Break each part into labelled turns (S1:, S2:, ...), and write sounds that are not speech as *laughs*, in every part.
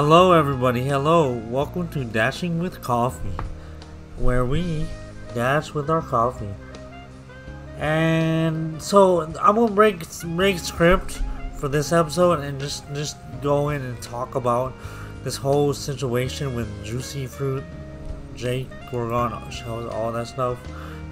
S1: Hello, everybody. Hello. Welcome to Dashing with Coffee, where we dash with our coffee. And so I'm gonna break break script for this episode and just just go in and talk about this whole situation with Juicy Fruit, Jake, Gorgon, Shells, all that stuff.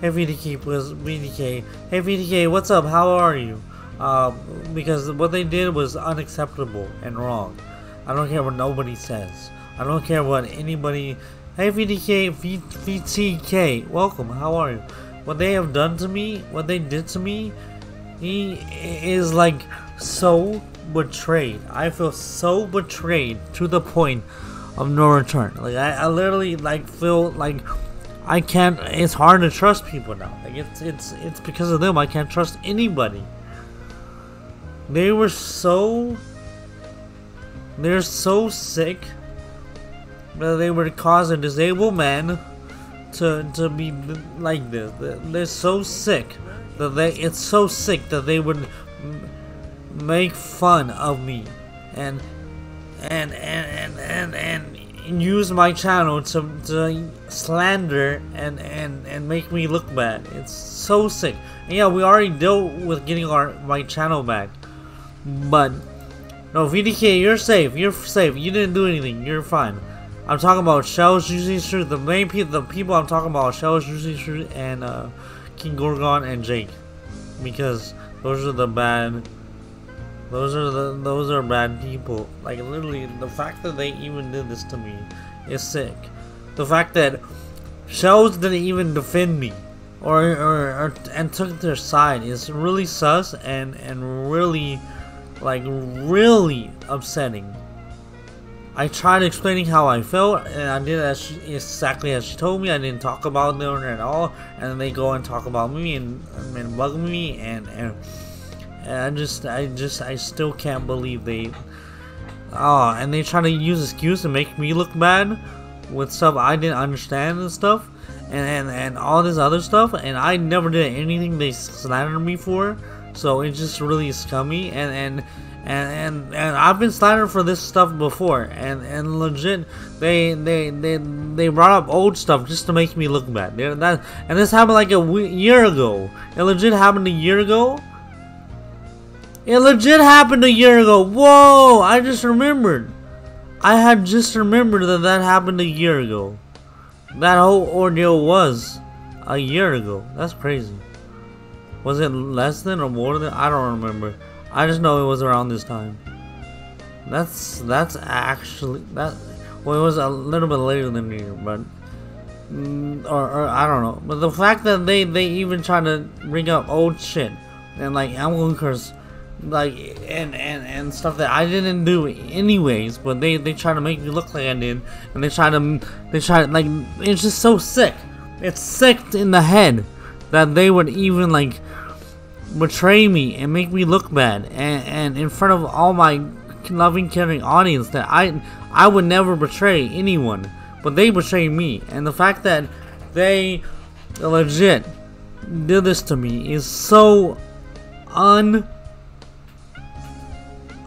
S1: Hey VDK, was VDK. Hey VDK, what's up? How are you? Um, because what they did was unacceptable and wrong. I don't care what nobody says. I don't care what anybody. Hey VDK, v, VTK, welcome. How are you? What they have done to me, what they did to me, he is like so betrayed. I feel so betrayed to the point of no return. Like I, I literally like feel like I can't. It's hard to trust people now. Like it's it's it's because of them. I can't trust anybody. They were so they're so sick that they would cause a disabled man to to be like this. They're so sick that they it's so sick that they would make fun of me and and and and and, and use my channel to, to slander and, and and make me look bad. It's so sick. And yeah, we already dealt with getting our my channel back, but no, VDK, you're safe. You're safe. You didn't do anything. You're fine. I'm talking about Shells, Juicy Fruit. The main people, the people I'm talking about, Shells, Juicy Fruit, and uh, King Gorgon and Jake, because those are the bad. Those are the those are bad people. Like literally, the fact that they even did this to me is sick. The fact that Shells didn't even defend me, or or, or and took their side is really sus and and really like really upsetting. I tried explaining how I felt, and I did as she, exactly as she told me. I didn't talk about them at all, and they go and talk about me and, and bug me, and, and and I just, I just, I still can't believe they. Oh, and they try to use excuse to make me look bad with stuff I didn't understand and stuff, and and, and all this other stuff, and I never did anything they slandered me for. So it's just really scummy and and and and, and I've been slandered for this stuff before and and legit they they they they brought up old stuff just to make me look bad. They're, that and this happened like a year ago. It legit happened a year ago. It legit happened a year ago. Whoa! I just remembered. I had just remembered that that happened a year ago. That whole ordeal was a year ago. That's crazy. Was it less than or more than? I don't remember. I just know it was around this time. That's that's actually that. Well, it was a little bit later than me, but mm, or, or I don't know. But the fact that they they even try to bring up old shit and like Ambunkers, like and and and stuff that I didn't do anyways, but they they try to make me look like I did, and they try to they try to, like it's just so sick. It's sick in the head that they would even like betray me and make me look bad and, and in front of all my loving caring audience that I I would never betray anyone but they betray me. And the fact that they legit did this to me is so un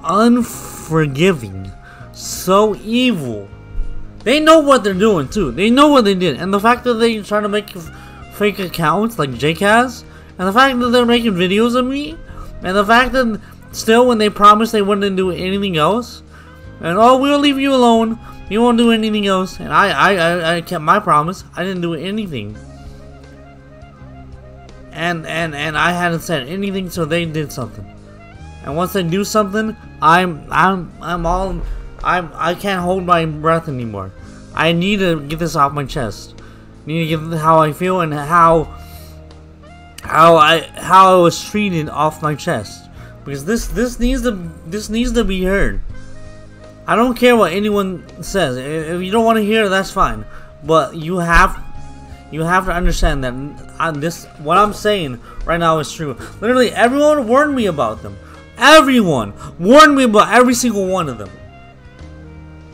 S1: unforgiving so evil. They know what they're doing too. They know what they did. And the fact that they try to make fake accounts like Jake has and the fact that they're making videos of me, and the fact that still when they promised they wouldn't do anything else, and oh we'll leave you alone, you won't do anything else, and I I, I, I kept my promise, I didn't do anything. And and and I hadn't said anything, so they did something. And once they do something, I'm I'm I'm all I'm I can't hold my breath anymore. I need to get this off my chest. I need to get how I feel and how how I how I was treated off my chest because this this needs to this needs to be heard. I don't care what anyone says. If you don't want to hear, that's fine. But you have you have to understand that I'm this what I'm saying right now is true. Literally, everyone warned me about them. Everyone warned me about every single one of them.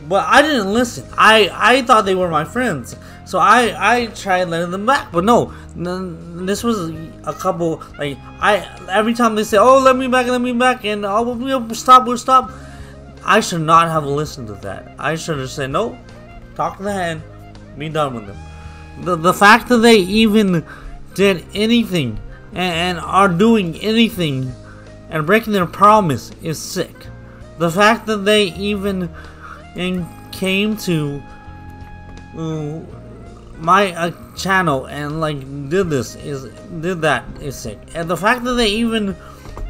S1: But I didn't listen. I I thought they were my friends. So I I tried letting them back, but no, this was a couple like I every time they say, "Oh, let me back, let me back," and oh, we'll stop, we'll stop. I should not have listened to that. I should have said, no, talk to the hand, be done with them. The, the fact that they even did anything and, and are doing anything and breaking their promise is sick. The fact that they even and came to uh, my uh, channel and like did this is did that is sick. And the fact that they even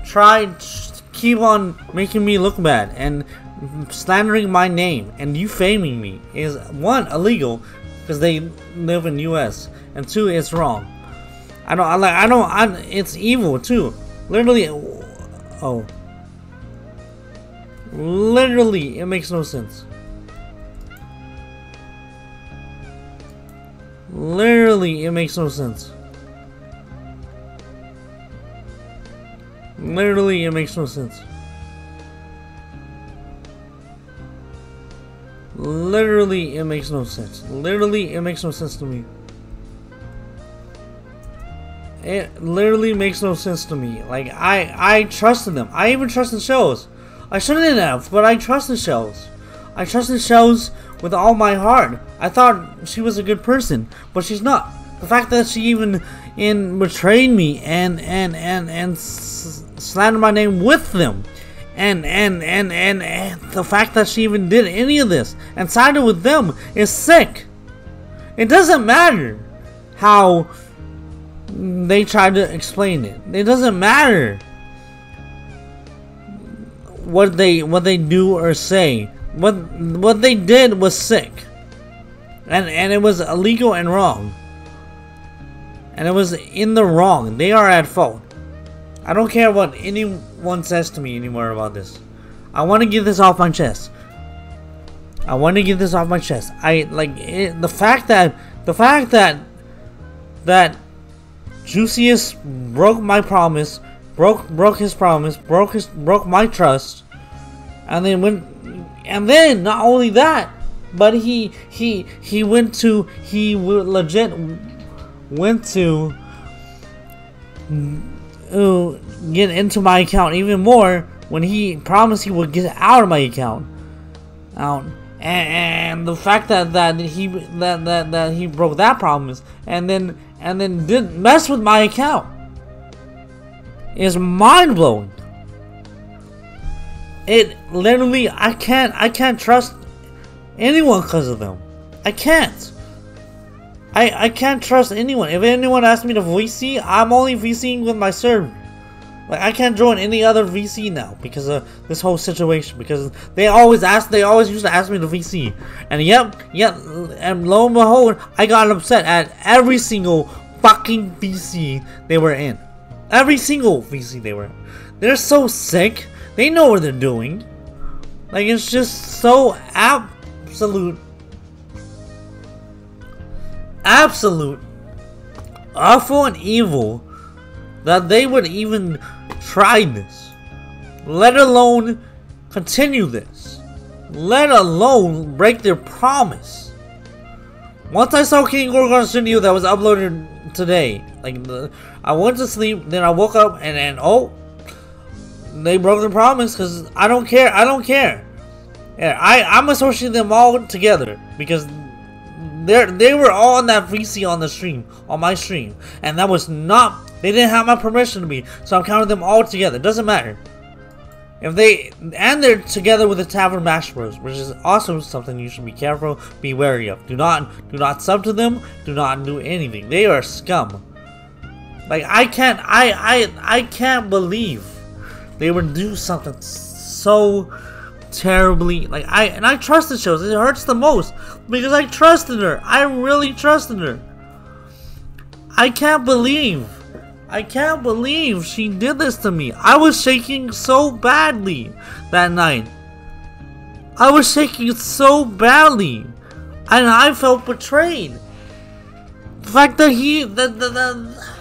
S1: tried to keep on making me look bad and slandering my name and defaming me is one illegal because they live in U.S. and two it's wrong. I don't I like I don't I, it's evil too. Literally, oh, literally it makes no sense. Literally, it makes no sense. Literally, it makes no sense. Literally, it makes no sense. Literally, it makes no sense to me. It literally makes no sense to me. Like, I, I trusted them. I even trust trusted Shells. I shouldn't have, but I trust trusted Shells. I trust trusted Shells with all my heart. I thought she was a good person, but she's not. The fact that she even in betrayed me and and and and slandered my name with them, and and and and, and the fact that she even did any of this and sided with them is sick. It doesn't matter how they try to explain it. It doesn't matter what they what they do or say. What what they did was sick. And and it was illegal and wrong. And it was in the wrong. They are at fault. I don't care what anyone says to me anymore about this. I want to get this off my chest. I want to get this off my chest. I like it, the fact that the fact that that Juicius broke my promise, broke broke his promise, broke his broke my trust, and then went and then not only that, but he he he went to he legit went to uh, get into my account even more when he promised he would get out of my account. Out. And, and the fact that, that he that, that that he broke that promise and then and then didn't mess with my account is mind blowing. It literally, I can't, I can't trust anyone because of them. I can't. I, I can't trust anyone. If anyone asks me to VC, I'm only VCing with my server. Like I can't join any other VC now because of this whole situation. Because they always ask, they always used to ask me to VC, and yep, yep, and lo and behold, I got upset at every single fucking VC they were in. Every single VC they were in. They're so sick. They know what they're doing. Like, it's just so absolute. Absolute. Awful and evil that they would even try this. Let alone continue this. Let alone break their promise. Once I saw King Gorgon's video that was uploaded today, like I went to sleep, then I woke up and then oh, they broke the promise because I don't care. I don't care. Yeah, I I'm associating them all together because they they were all on that VC on the stream on my stream, and that was not they didn't have my permission to be, so I'm counting them all together. It doesn't matter. If they and they're together with the Tavern Mash Bros, which is also something you should be careful, be wary of. Do not do not sub to them. Do not do anything. They are scum. Like I can't I I I can't believe they would do something so terribly like I and I trusted Shells. It hurts the most because I trusted her. I really trusted her. I can't believe. I can't believe she did this to me. I was shaking so badly that night. I was shaking so badly. And I felt betrayed. The fact that he that, that, that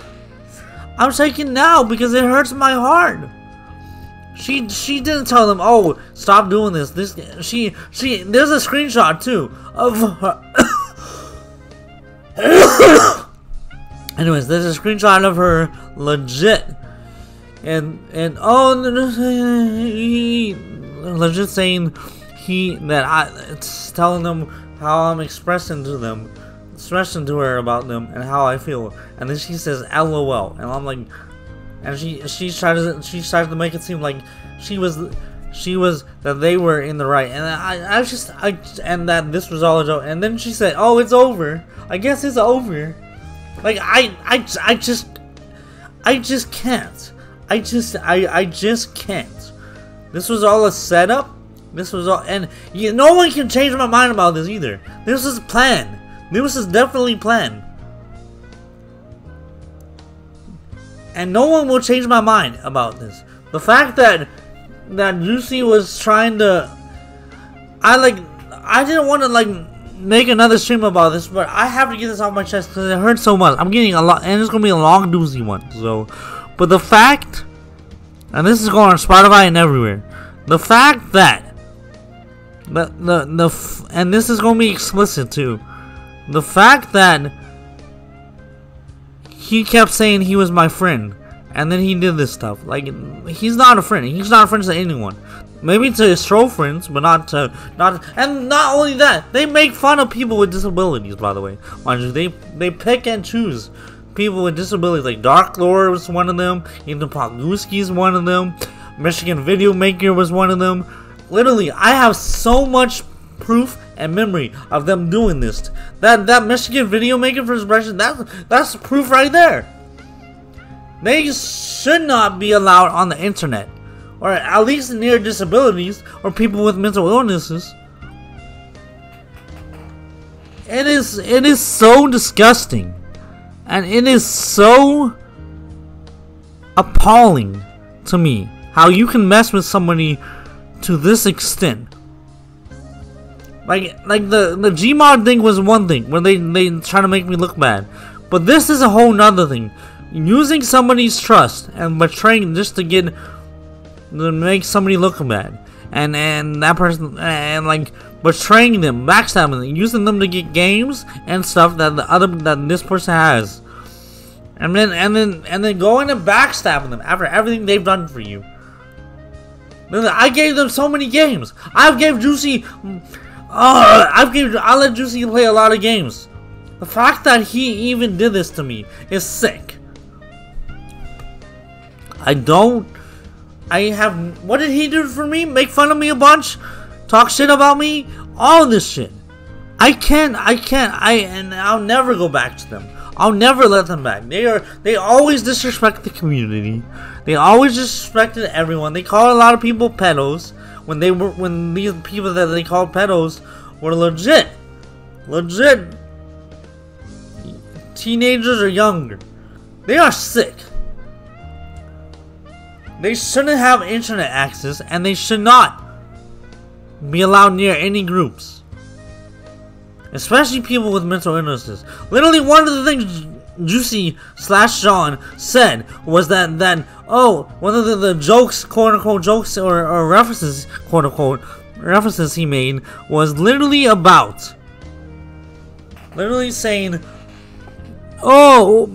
S1: I'm shaking now because it hurts my heart. She she didn't tell them, "Oh, stop doing this." This she she there's a screenshot too of her. *coughs* Anyways, there's a screenshot of her legit, and and oh, he *laughs* legit saying he that I it's telling them how I'm expressing to them, expressing to her about them and how I feel, and then she says LOL, and I'm like, and she she tries to she tries to make it seem like she was she was that they were in the right, and I I just I and that this was all a joke, and then she said, oh it's over, I guess it's over, like I I I just I just can't, I just I I just can't. This was all a setup. This was all, and you, no one can change my mind about this either. This is planned. This is definitely planned. And no one will change my mind about this. The fact that that Juicy was trying to, I like, I didn't want to like make another stream about this, but I have to get this off my chest because it hurts so much. I'm getting a lot, and it's gonna be a long doozy one. So, but the fact, and this is going on Spotify and everywhere, the fact that the the the and this is gonna be explicit too, the fact that he kept saying he was my friend, and then he did this stuff. Like he's not a friend. He's not a friend to anyone. Maybe to his troll friends, but not to not. And not only that, they make fun of people with disabilities. By the way, mind you, they they pick and choose people with disabilities. Like Dark Lord was one of them. Ethan Pogluski is one of them. Michigan Video Maker was one of them. Literally, I have so much proof and memory of them doing this. That that Michigan Video Maker for expression, that's that's proof right there. They should not be allowed on the internet, or at least near disabilities or people with mental illnesses. It is it is so disgusting, and it is so appalling to me how you can mess with somebody to this extent. Like like the the Gmod thing was one thing where they they try to make me look bad, but this is a whole nother thing. Using somebody's trust and betraying just to get to make somebody look bad, and and that person and like betraying them, backstabbing them, using them to get games and stuff that the other that this person has, and then and then and then going and backstabbing them after everything they've done for you. I gave them so many games. I've gave Juicy. Uh, I've gave. I let Juicy play a lot of games. The fact that he even did this to me is sick. I don't. I have. What did he do for me? Make fun of me a bunch? Talk shit about me? All this shit. I can't. I can't. I and I'll never go back to them. I'll never let them back. They are. They always disrespect the community. They always disrespected everyone. They call a lot of people pedos when they were when these people that they called pedos were legit, legit teenagers or younger. They are sick. They shouldn't have internet access, and they should not be allowed near any groups, especially people with mental illnesses. Literally, one of the things Juicy slash Sean said was that that oh one of the, the jokes quote unquote jokes or, or references quote unquote references he made was literally about literally saying oh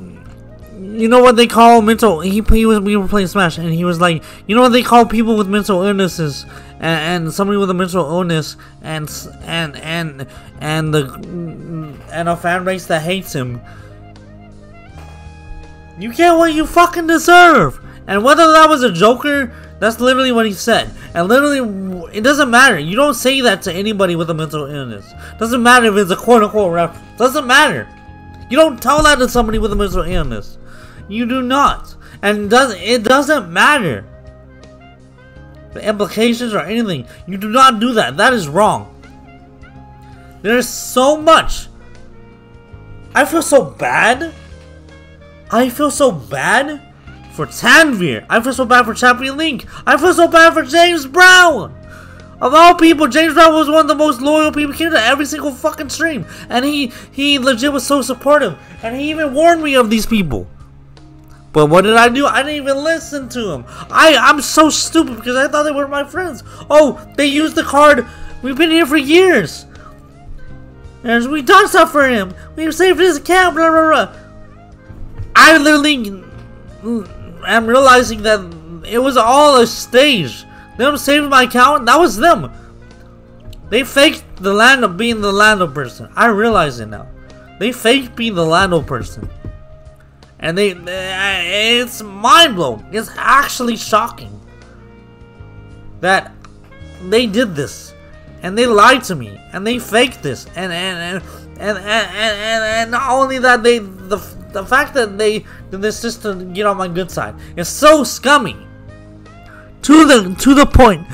S1: you know what they call mental he, he was we were playing smash and he was like you know what they call people with mental illnesses and, and somebody with a mental illness and and and and the and a fan base that hates him you get what you fucking deserve. And whether that was a Joker, that's literally what he said. And literally, it doesn't matter. You don't say that to anybody with a mental illness. Doesn't matter if it's a quote unquote reference. Doesn't matter. You don't tell that to somebody with a mental illness. You do not. And it doesn't, it doesn't matter. The implications or anything. You do not do that. That is wrong. There's so much. I feel so bad I feel so bad for Tanvir. I feel so bad for Champion Link. I feel so bad for James Brown. Of all people, James Brown was one of the most loyal people. He came to every single fucking stream. And he, he legit was so supportive. And he even warned me of these people. But what did I do? I didn't even listen to him. I, I'm so stupid because I thought they were my friends. Oh, they used the card. We've been here for years. And we done stuff for him. We've saved his account, blah, blah, blah. I literally am realizing that it was all a stage. them saving my account, that was them. They faked the Lando being the Lando person. I realize it now. They faked being the Lando person. And they, it's mind blowing. It's actually shocking that they did this, and they lied to me, and they faked this, and and and and and, and, and not only that, they the the fact that they this just to get on my good side is so scummy. To the to the point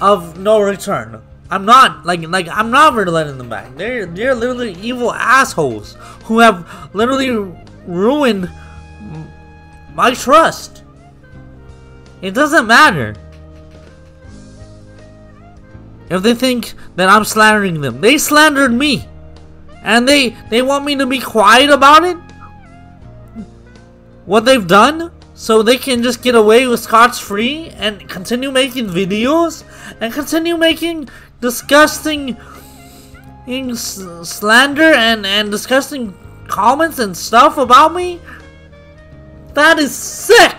S1: of no return. I'm not like like I'm not letting them back. They're they're literally evil assholes who have literally ruined my trust. It doesn't matter. If they think that I'm slandering them, they slandered me. And they they want me to be quiet about it? What they've done? So they can just get away with scotch free and continue making videos and continue making disgusting slander and, and disgusting comments and stuff about me? That is sick!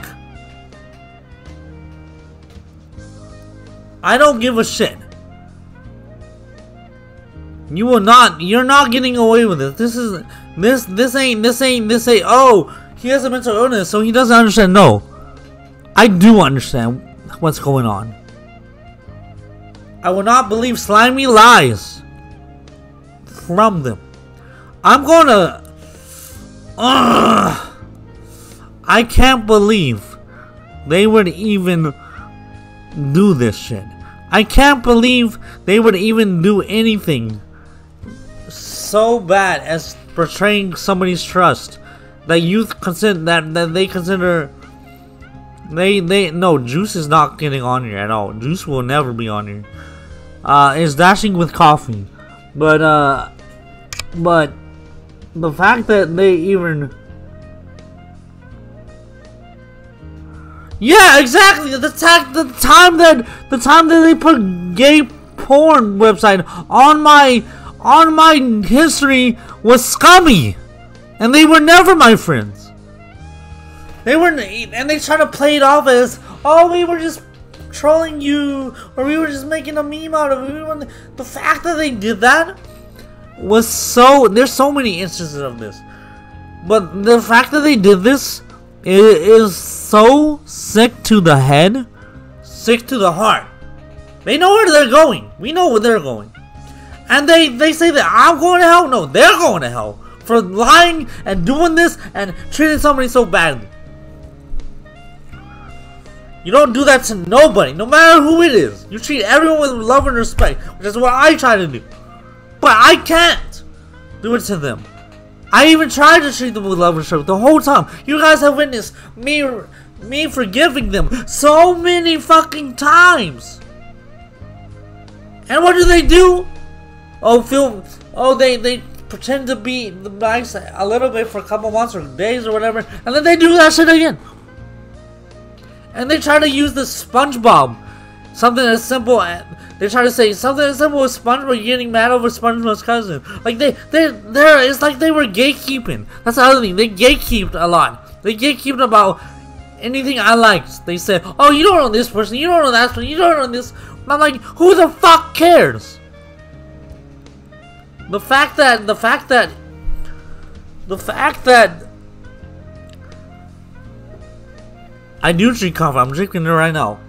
S1: I don't give a shit. You will not, you're not getting away with this. This is, this, this ain't, this ain't, this ain't, oh, he has a mental illness, so he doesn't understand. No. I do understand what's going on. I will not believe slimy lies from them. I'm gonna. Uh, I can't believe they would even do this shit. I can't believe they would even do anything so bad as betraying somebody's trust that you consider that, that they consider they they no juice is not getting on here at all. Juice will never be on here. Uh, is dashing with coffee, but uh, but the fact that they even yeah exactly the, ta- the time that the time that they put gay porn website on my on my history was scummy and they were never my friends. They were and they try to play it off as oh we were just trolling you or we were just making a meme out of it. The fact that they did that was so there's so many instances of this. But the fact that they did this is, is so sick to the head sick to the heart. They know where they're going. We know where they're going and they they say that i'm going to hell no they're going to hell for lying and doing this and treating somebody so badly you don't do that to nobody, no matter who it is. You treat everyone with love and respect, which is what I try to do. But I can't do it to them. I even tried to treat them with love and respect the whole time. You guys have witnessed me me forgiving them so many fucking times. And what do they do? Oh, feel oh they they pretend to be nice a little bit for a couple months or days or whatever, and then they do that shit again. And they try to use the SpongeBob. Something as simple as, they try to say something as simple as SpongeBob getting mad over SpongeBob's cousin. Like they, they, they're, it's like they were gatekeeping. That's the other thing. They gatekeeped a lot. They gatekeeped about anything I liked. They said, oh, you don't know this person, you don't know that person, you don't know this. I'm like, who the fuck cares? The fact that, the fact that, the fact that I do drink coffee. I'm drinking it right now.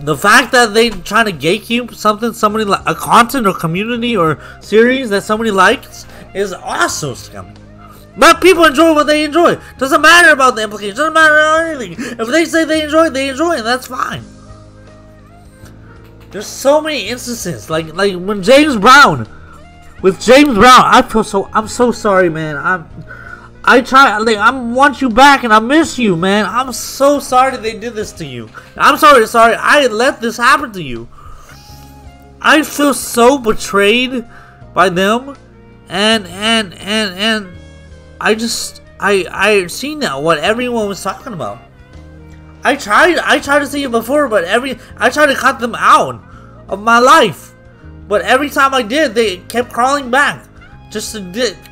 S1: The fact that they trying to gatekeep something, somebody like a content or community or series that somebody likes is also scummy. But people enjoy what they enjoy. Doesn't matter about the implications. Doesn't matter about anything. If they say they enjoy it, they enjoy it. And that's fine. There's so many instances, like like when James Brown, with James Brown, I feel so. I'm so sorry, man. I'm I try, like, I want you back and I miss you, man. I'm so sorry they did this to you. I'm sorry, sorry, I let this happen to you. I feel so betrayed by them, and and and and I just I I seen that, what everyone was talking about. I tried I tried to see it before, but every I tried to cut them out of my life, but every time I did, they kept crawling back just to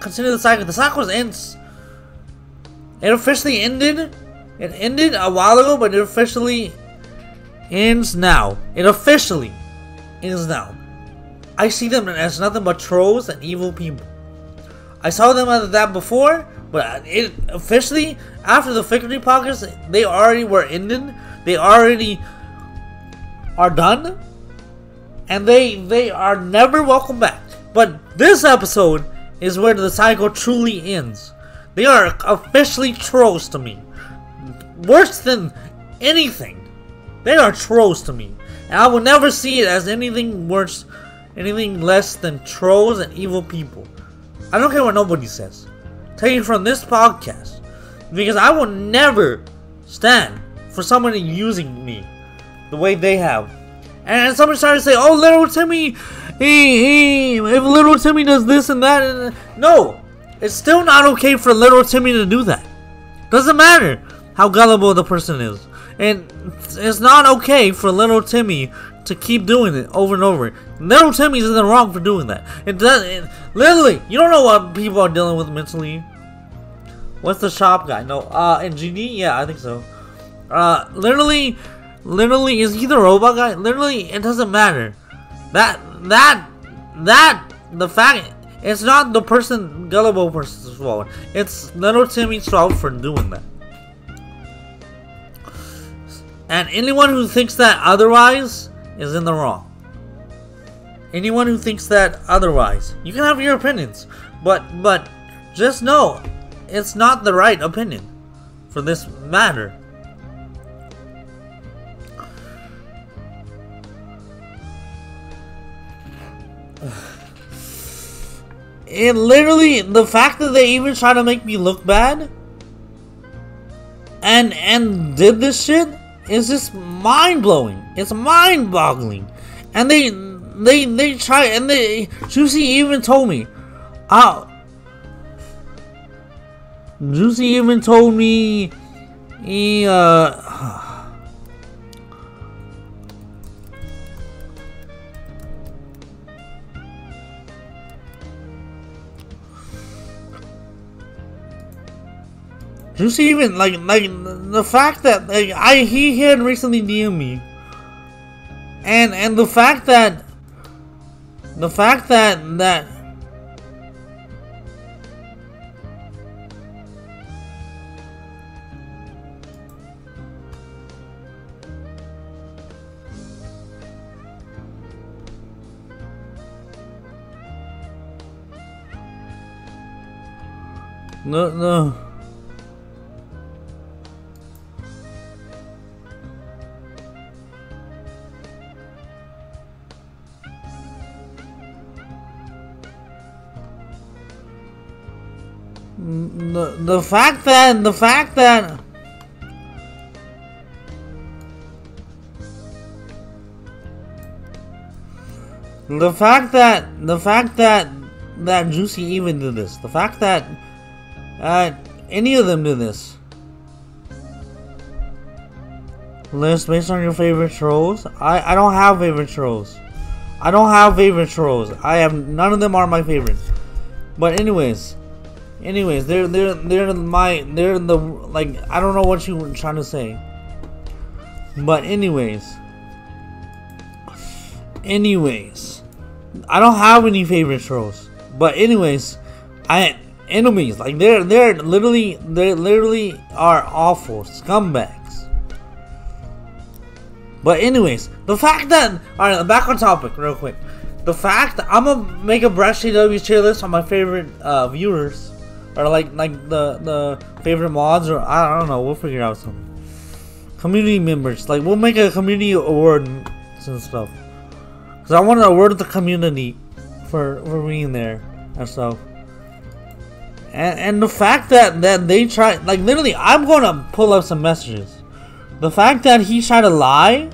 S1: continue the cycle. The cycle was ends it officially ended It ended a while ago, but it officially ends now. It officially ends now. I see them as nothing but trolls and evil people. I saw them as that before, but it officially after the victory podcast, they already were ended. They already are done, and they they are never welcome back. But this episode is where the cycle truly ends. They are officially trolls to me. Worse than anything. They are trolls to me. And I will never see it as anything worse, anything less than trolls and evil people. I don't care what nobody says. Taking from this podcast. Because I will never stand for somebody using me the way they have. And somebody started to say, oh, little Timmy, he, he, if little Timmy does this and that. And, no, it's still not okay for little Timmy to do that. Doesn't matter how gullible the person is. And it's not okay for little Timmy to keep doing it over and over. Little Timmy's the wrong for doing that. It does. It, literally, you don't know what people are dealing with mentally. What's the shop guy? No, uh, and GD? Yeah, I think so. Uh, literally, literally, is he the robot guy? Literally, it doesn't matter. That, that, that, the fact, it's not the person, gullible person's fault. It's little Timmy's fault for doing that. And anyone who thinks that otherwise is in the wrong. Anyone who thinks that otherwise, you can have your opinions, but but just know it's not the right opinion for this matter. It literally the fact that they even try to make me look bad and and did this shit is just mind blowing. It's mind boggling. And they they they try and they Juicy even told me. Uh Juicy even told me he uh Juicy even like like the fact that like, I he had recently DM me, and and the fact that the fact that that no no the fact that the fact that the fact that the fact that that Juicy even did this, the fact that uh, any of them did this. List based on your favorite trolls. I I don't have favorite trolls. I don't have favorite trolls. I have none of them are my favorites. But anyways, Anyways, they're they're they're my they're the like I don't know what you were trying to say. But anyways. Anyways. I don't have any favorite trolls. But anyways, I enemies like they're they're literally they literally are awful scumbags. But anyways, the fact that alright, back on topic real quick. The fact that I'm gonna make a Brush CW tier list on my favorite uh, viewers or like like the the favorite mods or I don't know. We'll figure out some community members. Like we'll make a community award and stuff. Cause I want to award the community for for being there and stuff. And and the fact that that they try like literally, I'm gonna pull up some messages. The fact that he tried to lie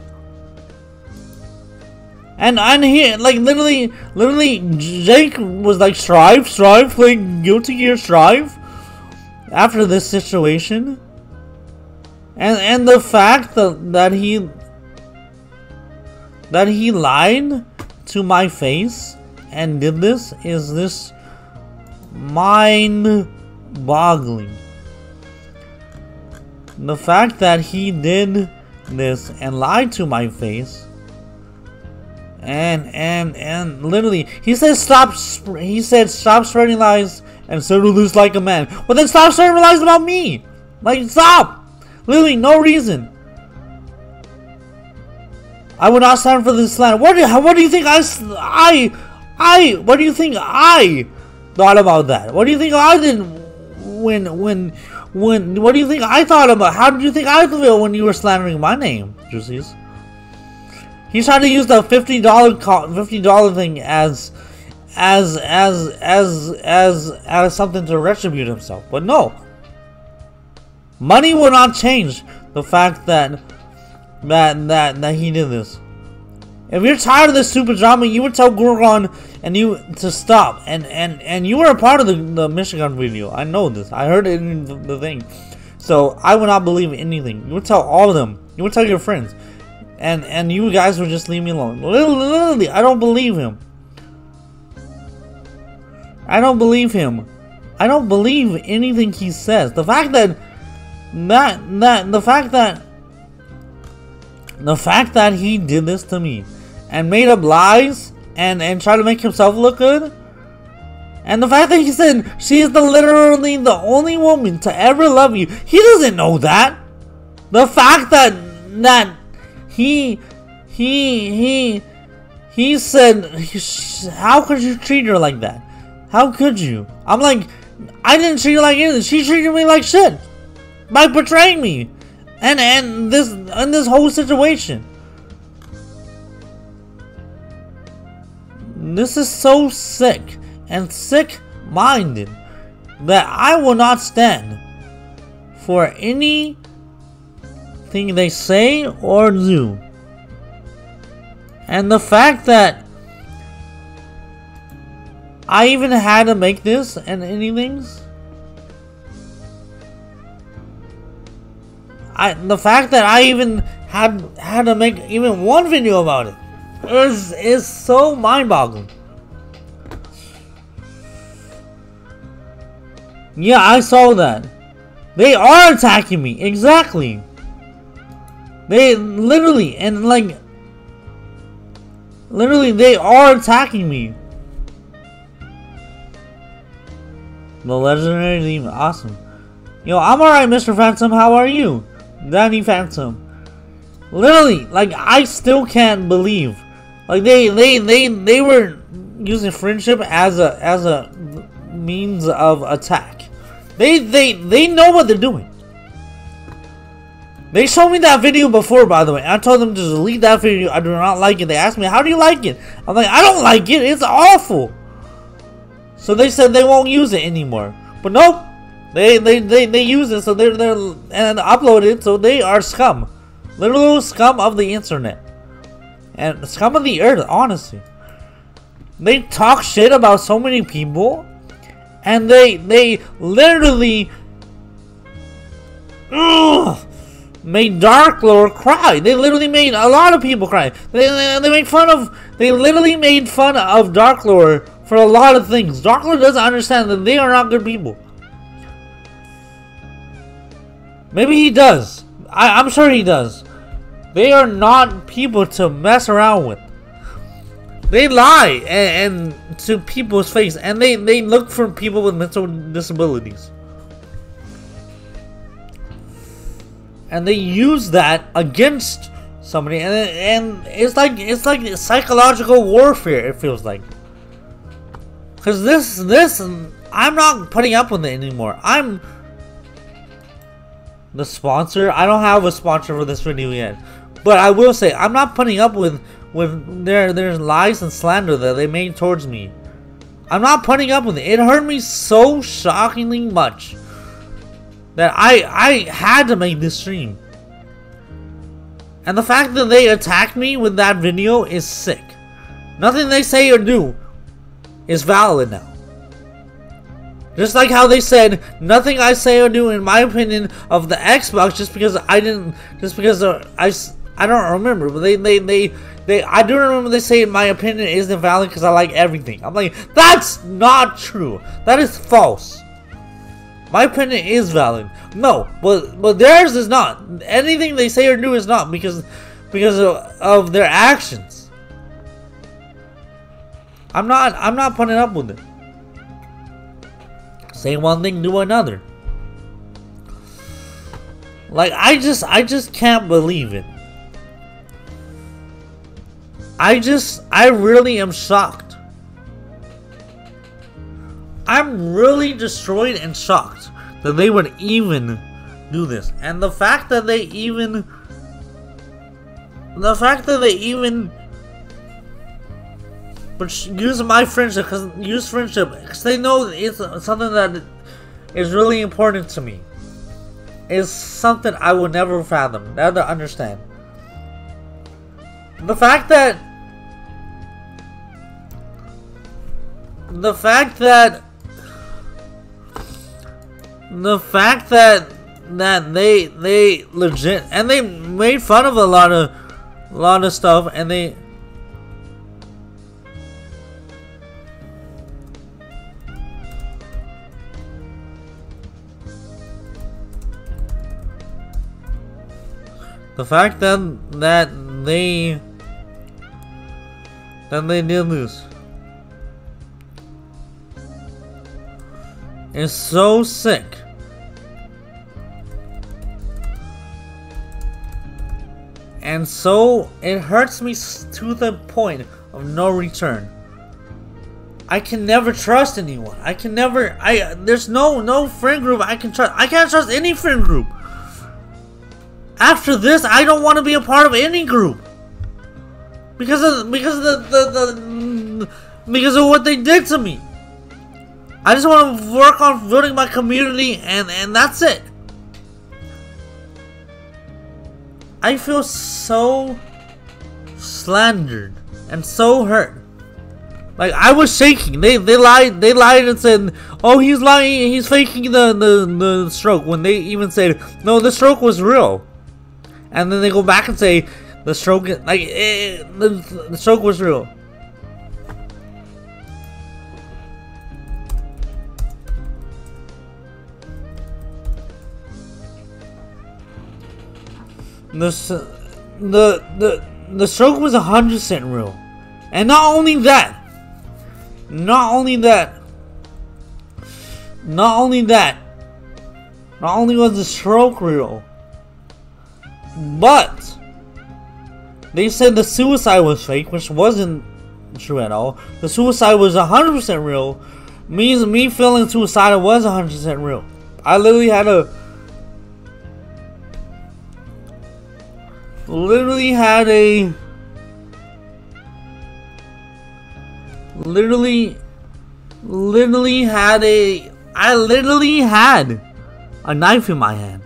S1: and and he like literally literally Jake was like strive strive playing Guilty Gear Strive after this situation. And and the fact that that he that he lied to my face and did this is this mind boggling. the fact that he did this and lied to my face and and and literally he said stop he said stop spreading lies and settle this like a man. Well then stop spreading lies about me. Like stop. Literally no reason. I would not stand for this land. What do, what do you think I I I what do you think I thought about that? What do you think I did when when when what do you think I thought about how did you think I feel when you were slandering my name Juicies He's trying to use the fifty dollar fifty dollar thing as as as as as as something to retribute himself. But no. Money will not change the fact that that that that he did this. If you're tired of this stupid drama, you would tell Gorgon and you to stop. And and and you were a part of the, the Michigan video. I know this. I heard it in the, the thing. So I would not believe anything. You would tell all of them. You would tell your friends and and you guys would just leave me alone. Literally, I don't believe him. I don't believe him. I don't believe anything he says. The fact that that that the fact that the fact that he did this to me and made up lies and and try to make himself look good and the fact that he said she is the literally the only woman to ever love you he doesn't know that the fact that that he, he, he, he said, how could you treat her like that? How could you? I'm like, I didn't treat her like anything. She treated me like shit by betraying me, and and this and this whole situation. This is so sick and sick-minded that I will not stand for any anything they say or do. And the fact that I even had to make this and anything. I the fact that I even had had to make even one video about it is is so mind-boggling. Yeah, I saw that. They are attacking me. Exactly. They literally, and like, literally, they are attacking me. The legendary demon, awesome. Yo, I'm alright, Mr. Phantom. How are you? Danny Phantom. Literally, like, I still can't believe. Like, they, they, they, they were using friendship as a, as a means of attack. They, they, they know what they're doing. They showed me that video before, by the way. I told them to delete that video. I do not like it. They asked me, how do you like it? I'm like, I don't like it. It's awful. So they said they won't use it anymore. But nope. They they, they, they use it, so they're, they're and upload it, so they are scum. Literal scum of the internet. And scum of the earth, honestly. They talk shit about so many people. And they they literally ugh, made Dark Lord cry. They literally made a lot of people cry. They, they, they made fun of, they literally made fun of Dark Lord for a lot of things. Dark Lord doesn't understand that they are not good people. Maybe he does. I, I'm sure he does. They are not people to mess around with. They lie and, and to people's face, and they, they look for people with mental disabilities. And they use that against somebody and, and it's like it's like psychological warfare it feels like. Because this this i'm not putting up with it anymore. I'm the sponsor. I don't have a sponsor for this video yet. But i will say i'm not putting up with with their their lies and slander that they made towards me. I'm not putting up with it. It hurt me so shockingly much that I I had to make this stream. And the fact that they attacked me with that video is sick. Nothing they say or do is valid now. Just like how they said nothing I say or do in my opinion of the Xbox just because I didn't just because uh, I I don't remember but they they they they I do remember they say my opinion isn't valid because I like everything. I'm like that's not true. That is false. My opinion is valid. No, but but theirs is not. Anything they say or do is not because because of, of their actions. I'm not I'm not putting up with it. Say one thing, do another. Like I just I just can't believe it. I just I really am shocked. I'm really destroyed and shocked that they would even do this. And the fact that they even the fact that they even but use my friendship because use friendship because they know it's something that is really important to me is something I will never fathom, never understand. The fact that the fact that the fact that that they they legit and they made fun of a lot of a lot of stuff and they The fact that that they that they did this is so sick. And so it hurts me to the point of no return. I can never trust anyone. I can never I there's no no friend group I can trust. I can't trust any friend group. After this, I don't want to be a part of any group. Because of because of the, the, the because of what they did to me. I just want to work on building my community and and that's it. I feel so slandered and so hurt. Like I was shaking. They they lied. They lied and said, "Oh, he's lying. He's faking the the, the stroke." When they even said, "No, the stroke was real." and then they go back and say the stroke, like eh, the, the stroke was real. The the the the stroke was a hundred percent real, and not only that, not only that, not only that, not only was the stroke real, but they said the suicide was fake, which wasn't true at all. The suicide was a 100% real. Means me feeling suicidal was a 100% real. I literally had a literally had a literally literally had a I literally had a knife in my hand.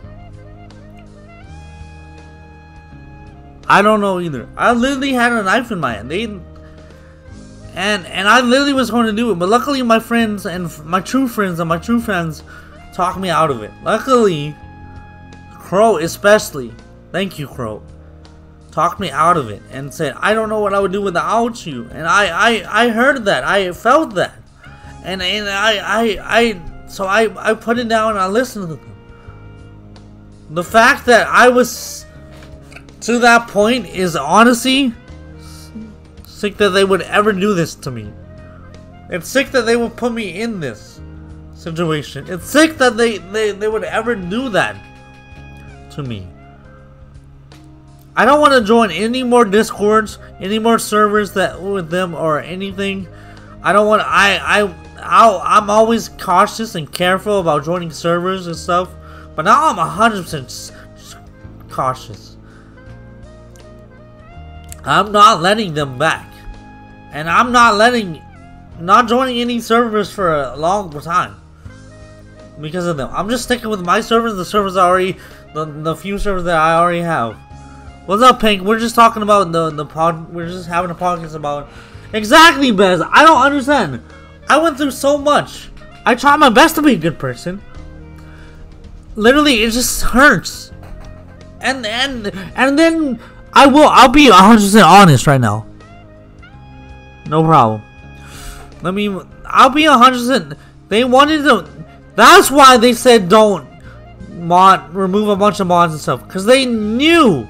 S1: I don't know either. I literally had a knife in my hand. They and and I literally was going to do it, but luckily my friends and my true friends and my true friends talked me out of it. Luckily, Crow especially, thank you Crow, talked me out of it and said I don't know what I would do without you. And I I I heard that. I felt that. And and I I I so I I put it down and I listened to them. The fact that I was to that point is honestly sick that they would ever do this to me. It's sick that they would put me in this situation. It's sick that they, they, they would ever do that to me. I don't want to join any more discords, any more servers that with them or anything. I don't want I I I'll, I'm always cautious and careful about joining servers and stuff, but now I'm 100% cautious. I'm not letting them back. And I'm not letting, not joining any servers for a long time. Because of them. I'm just sticking with my servers, the servers I already, the, the few servers that I already have. What's up, Pink? We're just talking about the, the pod, we're just having a podcast about, exactly, Bez. I don't understand. I went through so much. I tried my best to be a good person. Literally, it just hurts. And, and, and then I will. I'll be 100% honest right now. No problem. Let me. I'll be 100%. They wanted to. That's why they said don't mod remove a bunch of mods and stuff because they knew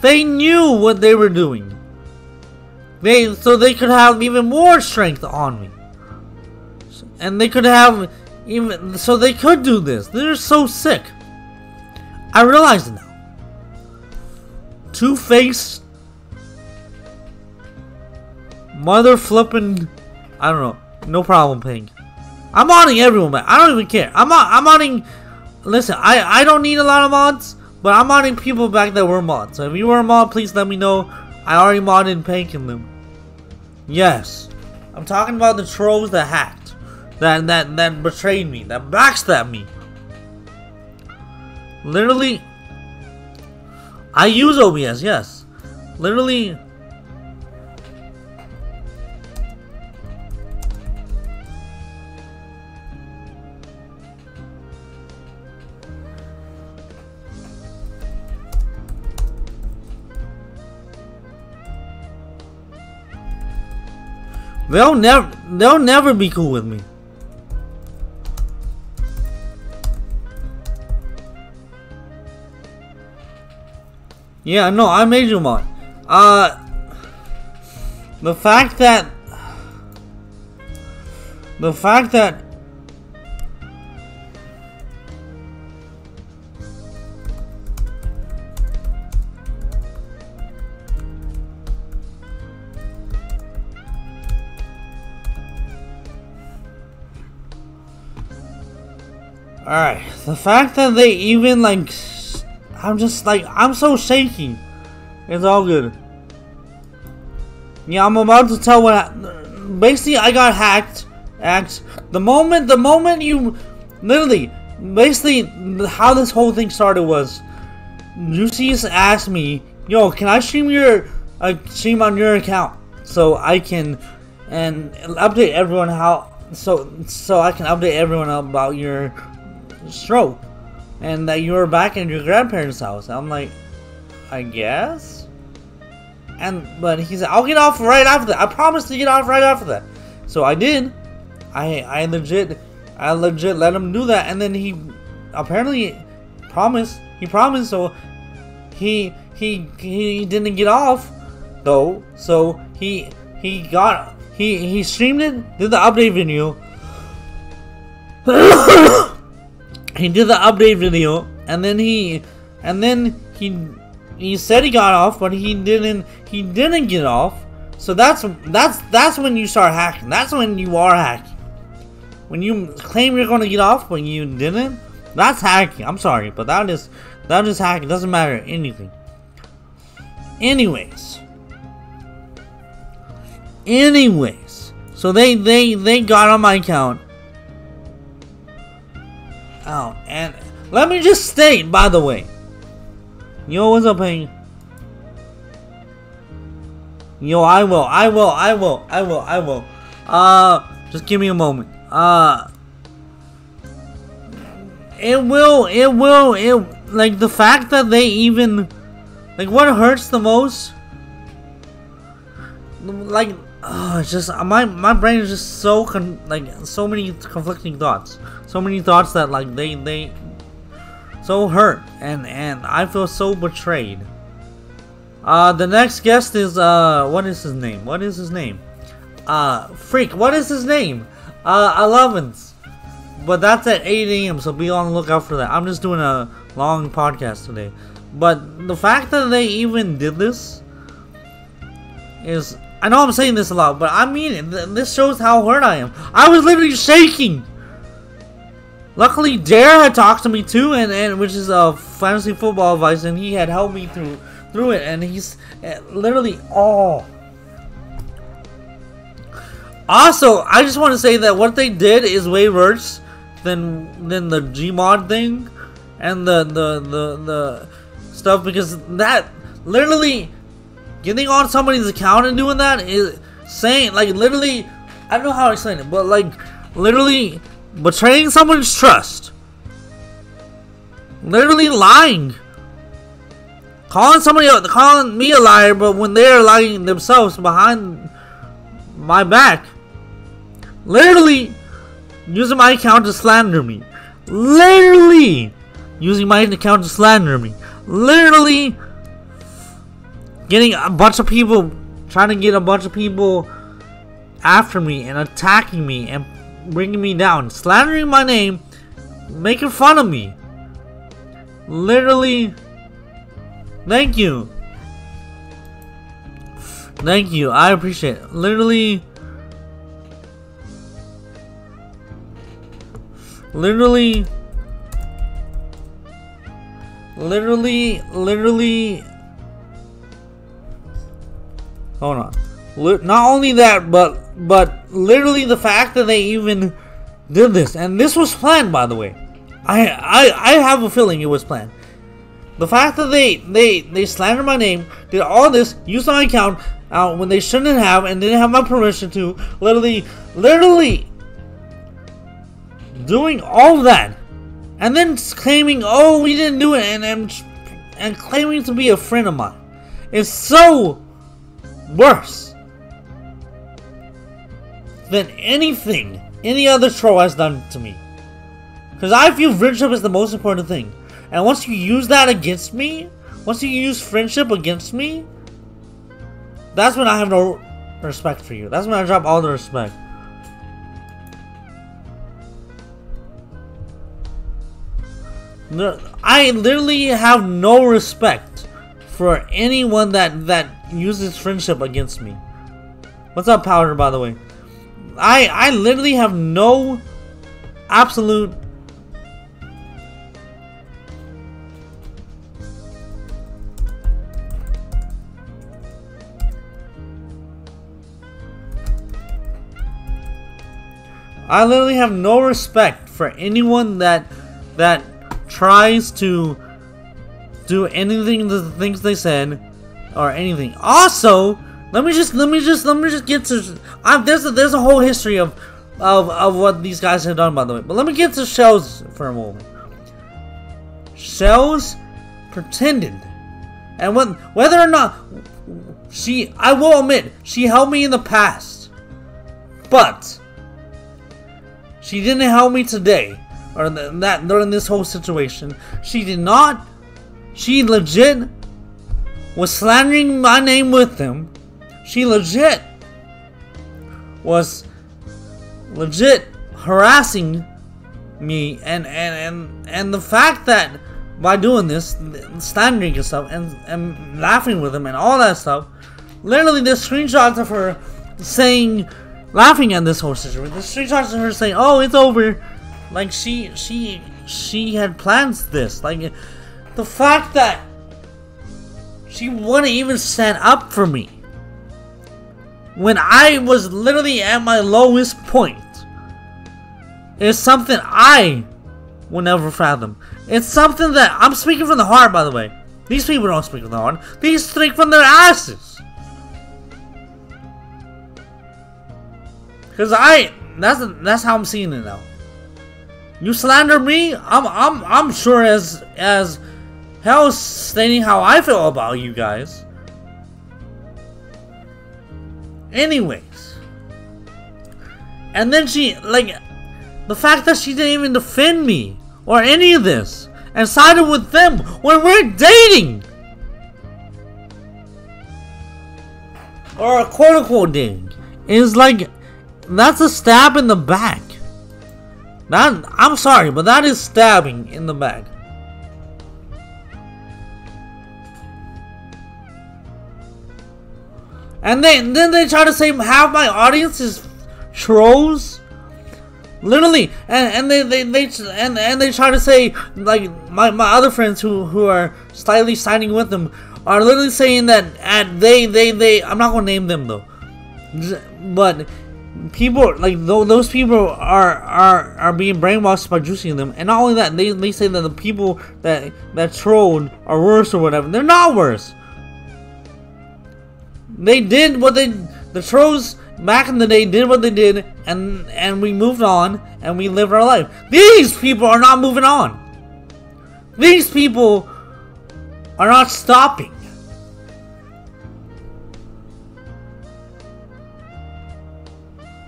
S1: they knew what they were doing. They so they could have even more strength on me, and they could have even so they could do this. They're so sick. I realize it now. Two Face, mother flipping, I don't know. No problem, Pink. I'm modding everyone, man. I don't even care. I'm I'm modding. Listen, I I don't need a lot of mods, but I'm modding people back that were mods. So if you were a mod, please let me know. I already modded Pink and them. Yes, I'm talking about the trolls that hacked, that that that betrayed me, that backstabbed me. Literally, I use OBS. Yes, literally. They'll never they'll never be cool with me. Yeah, no, I made you mod. Uh the fact that the fact that Alright, the fact that they even like I'm just like I'm so shaky. It's all good. Yeah, I'm about to tell what basically I got hacked. Act the moment the moment you literally basically how this whole thing started was Lucius asked me, "Yo, can I stream your uh, stream on your account so I can and update everyone how so so I can update everyone about your stroke and that you were back in your grandparents' house. I'm like, I guess. And but he said, I'll get off right after that. I promise to get off right after that. So I did. I I legit I legit let him do that, and then he apparently promised. He promised, so he he he didn't get off though. So he he got he he streamed it, did the update video. He did the update video and then he and then he he said he got off but he didn't he didn't get off. So that's that's that's when you start hacking. That's when you are hacking. When you claim you're going to get off but you didn't that's hacking. I'm sorry but that is that is hacking. Doesn't matter anything. Anyways. Anyways. So they they they got on my account Oh, and let me just state, by the way. Yo, what's up, Ping? Yo, I will, I will, I will, I will, I will. Uh, just give me a moment. Uh, it will, it will, it, like, the fact that they even, like, what hurts the most, like, it's just, my, my brain is just so, con like, so many conflicting thoughts so many thoughts that like they they so hurt and and I feel so betrayed. Uh, the next guest is uh, what is his name? What is his name? Uh, freak. What is his name? Uh, Elevens. But that's at 8 a.m. So be on the lookout for that. I'm just doing a long podcast today. But the fact that they even did this is I know I'm saying this a lot, but I mean it. This shows how hurt I am. I was literally shaking. Luckily, Dare had talked to me too, and, and which is a fantasy football advice, and he had helped me through through it, and he's uh, literally oh. Also, I just want to say that what they did is way worse than than the Gmod thing and the the the, the stuff because that literally getting on somebody's account and doing that is saying like literally I don't know how to explain it, but like literally betraying someone's trust, literally lying, calling somebody, calling me a liar, but when they're lying themselves behind my back, literally using my account to slander me. literally using my account to slander me, literally getting a bunch of people, trying to get a bunch of people after me and attacking me and bringing me down, slandering my name, making fun of me. Literally, thank you. Thank you, I appreciate it. Literally, literally, literally, literally. Hold on. Not only that, but but literally the fact that they even did this, and this was planned, by the way. I I I have a feeling it was planned. The fact that they they they slandered my name, did all this, used my account uh, when they shouldn't have, and didn't have my permission to, literally, literally doing all that, and then claiming, oh, we didn't do it, and and and claiming to be a friend of mine, is so worse than anything any other troll has done to me. Because I feel friendship is the most important thing. And once you use that against me, once you use friendship against me, that's when I have no respect for you. That's when I drop all the respect. I literally have no respect for anyone that that uses friendship against me. What's up, Powder, by the way? I I literally have no absolute I literally have no respect for anyone that that tries to do anything the things they said or anything. Also, let me just let me just let me just get to. I'm, there's a, there's a whole history of, of of what these guys have done by the way. But let me get to Shells for a moment. Shells pretended, and when whether or not she, I will admit, she helped me in the past, but she didn't help me today or that during this whole situation. She did not. She legit was slandering my name with them she legit was legit harassing me and and and and the fact that by doing this standing and stuff and and laughing with him and all that stuff literally there's screenshots of her saying laughing at this whole situation the screenshots of her saying oh it's over. Like she she she had plans this. Like the fact that she wouldn't even stand up for me when I was literally at my lowest point It's something I will never fathom. It's something that I'm speaking from the heart, by the way. These people don't speak from the heart. These speak from their asses. Cause I that's that's how I'm seeing it now. You slander me, I'm I'm I'm sure as as hell stating how I feel about you guys. Anyways. And then she, like, the fact that she didn't even defend me or any of this and sided with them when we're dating. Or quote unquote dating. Is like, that's a stab in the back. That, I'm sorry, but that is stabbing in the back. And then then they try to say half my audience is trolls. Literally, and, and they, they, they and, and they try to say like my, my other friends who, who are slightly signing with them are literally saying that at they they they I'm not gonna name them though, but people like those people are are are being brainwashed by juicing them, and not only that, they they say that the people that that trolled are worse or whatever. They're not worse. They did what they the trolls back in the day did what they did and and we moved on and we lived our life. These people are not moving on. These people are not stopping.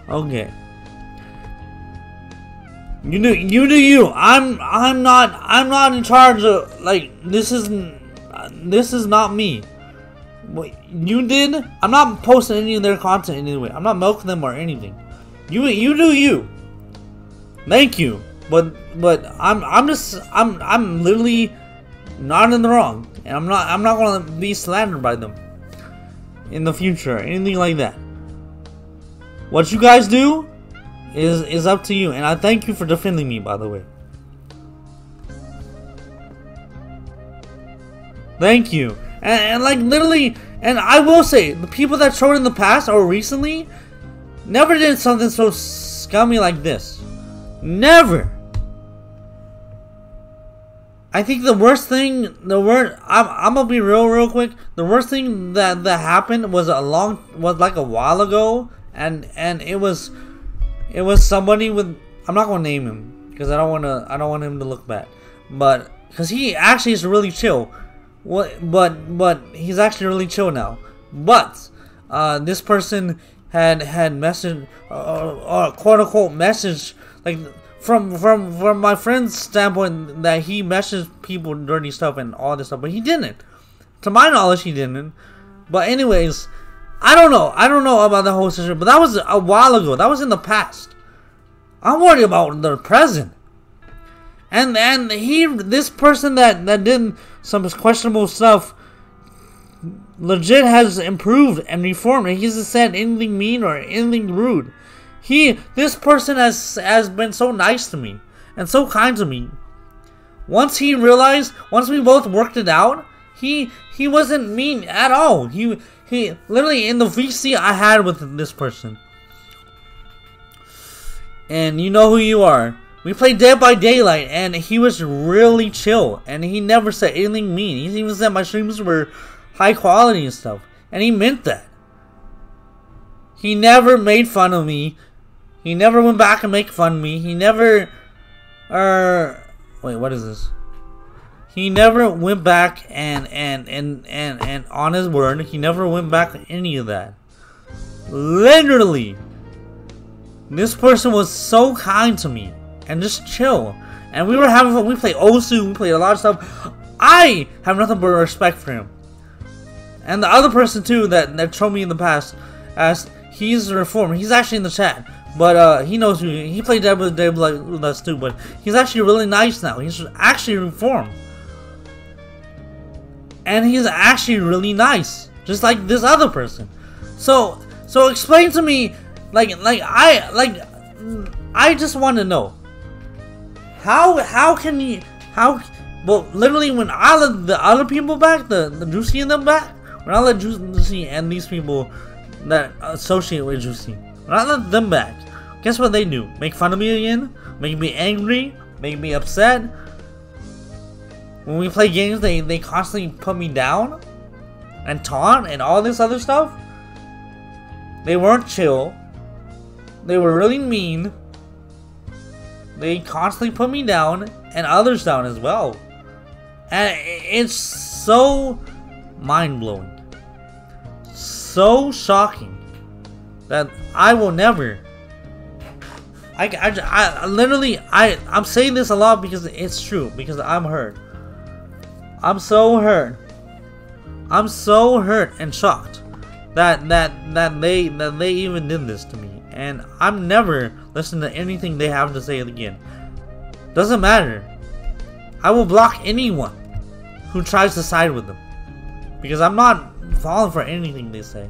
S1: Okay. You do you do you. I'm I'm not I'm not in charge of like this is this is not me. What you did? I'm not posting any of their content anyway. I'm not milking them or anything. You you do you. Thank you. But but I'm I'm just I'm I'm literally not in the wrong. And I'm not I'm not gonna be slandered by them in the future, anything like that. What you guys do is is up to you, and I thank you for defending me, by the way. Thank you, and, and like literally, and I will say, the people that showed in the past or recently never did something so scummy like this. Never. I think the worst thing, the worst, I'm, I'm gonna be real, real quick. The worst thing that that happened was a long, was like a while ago, and and it was it was somebody with I'm not gonna name him because I don't want to I don't want him to look bad, but because he actually is really chill. What? But but he's actually really chill now. But uh, this person had had message uh, uh, quote unquote message like from from from my friend's standpoint that he messaged people dirty stuff and all this stuff, but he didn't. To my knowledge, he didn't. But anyways, I don't know. I don't know about the whole situation, but that was a while ago. That was in the past. I'm worried about the present. And and he, this person that that did some questionable stuff, legit has improved and reformed. And he hasn't said anything mean or anything rude. He, this person has has been so nice to me and so kind to me. Once he realized, once we both worked it out, he he wasn't mean at all. He he literally in the VC I had with this person. And you know who you are. We played Dead by Daylight and he was really chill and he never said anything mean. He even said my streams were high quality and stuff. And he meant that. He never made fun of me. He never went back and make fun of me. He never uh wait, what is this? He never went back and and and and and on his word, he never went back any of that. Literally, this person was so kind to me and just chill. And we were having fun. We played Osu, we played a lot of stuff. I have nothing but respect for him. And the other person too that that told me in the past, as he's a reformer. He's actually in the chat. But uh, he knows who he played Dead with Dead with us too. But he's actually really nice now. He's actually reformed and he's actually really nice, just like this other person. So, so explain to me, like, like I, like, I just want to know how, how can you, how, well, literally when I let the other people back, the the Juicy and them back, when I let Juicy and these people that associate with Juicy, when I let them back, guess what they do? Make fun of me again, make me angry, make me upset, when we play games, they, they constantly put me down and taunt and all this other stuff. They weren't chill. They were really mean. They constantly put me down and others down as well. And it's so mind blowing. So shocking that I will never. I, I, I literally, I, I'm saying this a lot because it's true, because I'm hurt. I'm so hurt. I'm so hurt and shocked that that that they that they even did this to me, and I'm never listening to anything they have to say again. Doesn't matter. I will block anyone who tries to side with them because I'm not falling for anything they say.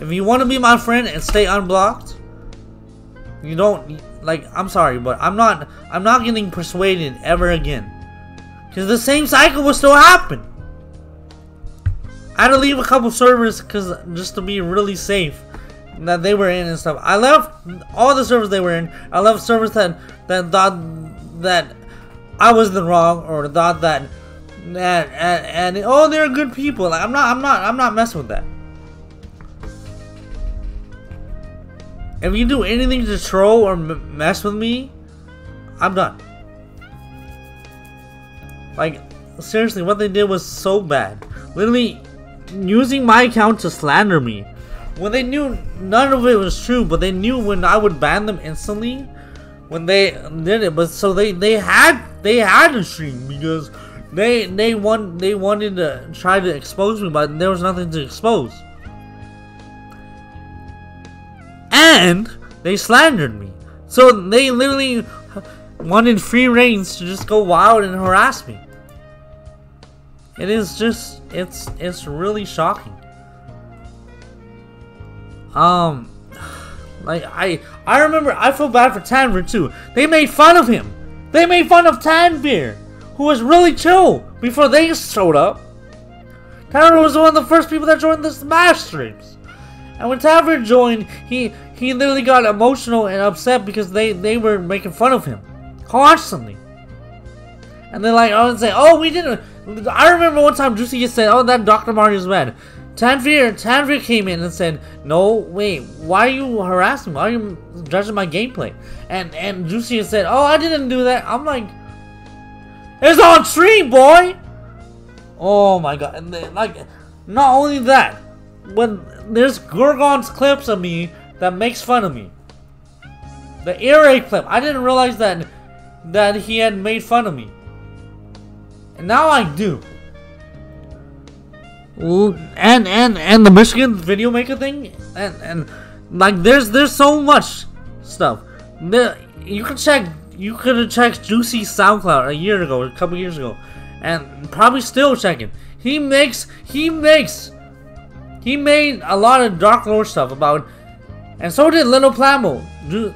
S1: If you want to be my friend and stay unblocked, you don't like. I'm sorry, but I'm not. I'm not getting persuaded ever again. Because the same cycle will still happen. I had to leave a couple servers because just to be really safe that they were in and stuff. I left all the servers they were in. I left servers that that thought that I was the wrong or thought that that and, and oh they're good people. Like I'm not I'm not I'm not messing with that. If you do anything to troll or mess with me, I'm done. Like, seriously, what they did was so bad. Literally, using my account to slander me. When they knew none of it was true, but they knew when I would ban them instantly, when they did it, but so they they had they had to stream because they they want they wanted to try to expose me, but there was nothing to expose. And they slandered me. So they literally wanted free reigns to just go wild and harass me. It is just it's it's really shocking. Um like I I remember I feel bad for Tanvir too. They made fun of him. They made fun of Tanvir, who was really chill before they showed up. Tanvir was one of the first people that joined the Smash streams. And when Tanvir joined, he he literally got emotional and upset because they, they were making fun of him. Constantly. And they're like, oh, and say, oh, we didn't. I remember one time Juicy just said, oh, that Dr. Mario's red. Tanvir, Tanvir came in and said, no, wait, why are you harassing me? Why are you judging my gameplay? And and Juicy said, oh, I didn't do that. I'm like, it's on stream, boy! Oh my god. And then, like, not only that, when there's Gorgon's clips of me that makes fun of me. The earache clip, I didn't realize that that he had made fun of me. And now I do. And and and the Michigan video maker thing and and like there's there's so much stuff. You can check you could have checked Juicy SoundCloud a year ago, a couple years ago, and probably still checking. He makes he makes he made a lot of Dark Lord stuff about and so did Little Plamo.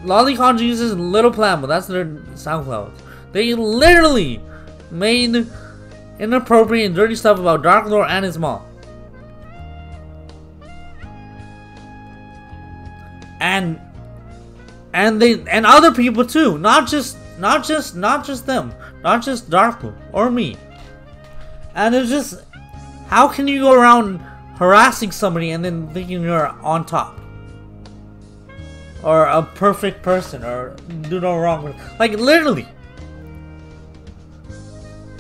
S1: Lolicon Jesus and Little Plamo, that's their SoundCloud. They literally made inappropriate and dirty stuff about Dark Lord and his mom. And and they and other people too, not just not just not just them, not just Dark or me. And it's just how can you go around harassing somebody and then thinking you're on top? or a perfect person or do no wrong. Like literally.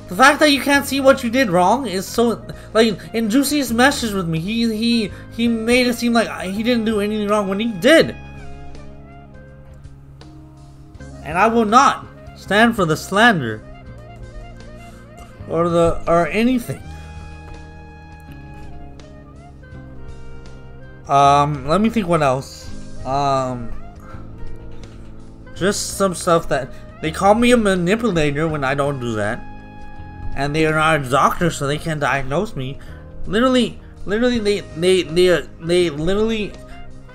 S1: The fact that you can't see what you did wrong is so like in Juicy's message with me, he he he made it seem like he didn't do anything wrong when he did. And I will not stand for the slander or the or anything. Um, let me think what else. Um, just some stuff that they call me a manipulator when I don't do that, and they are not a doctor, so they can't diagnose me. Literally, literally, they they they they literally.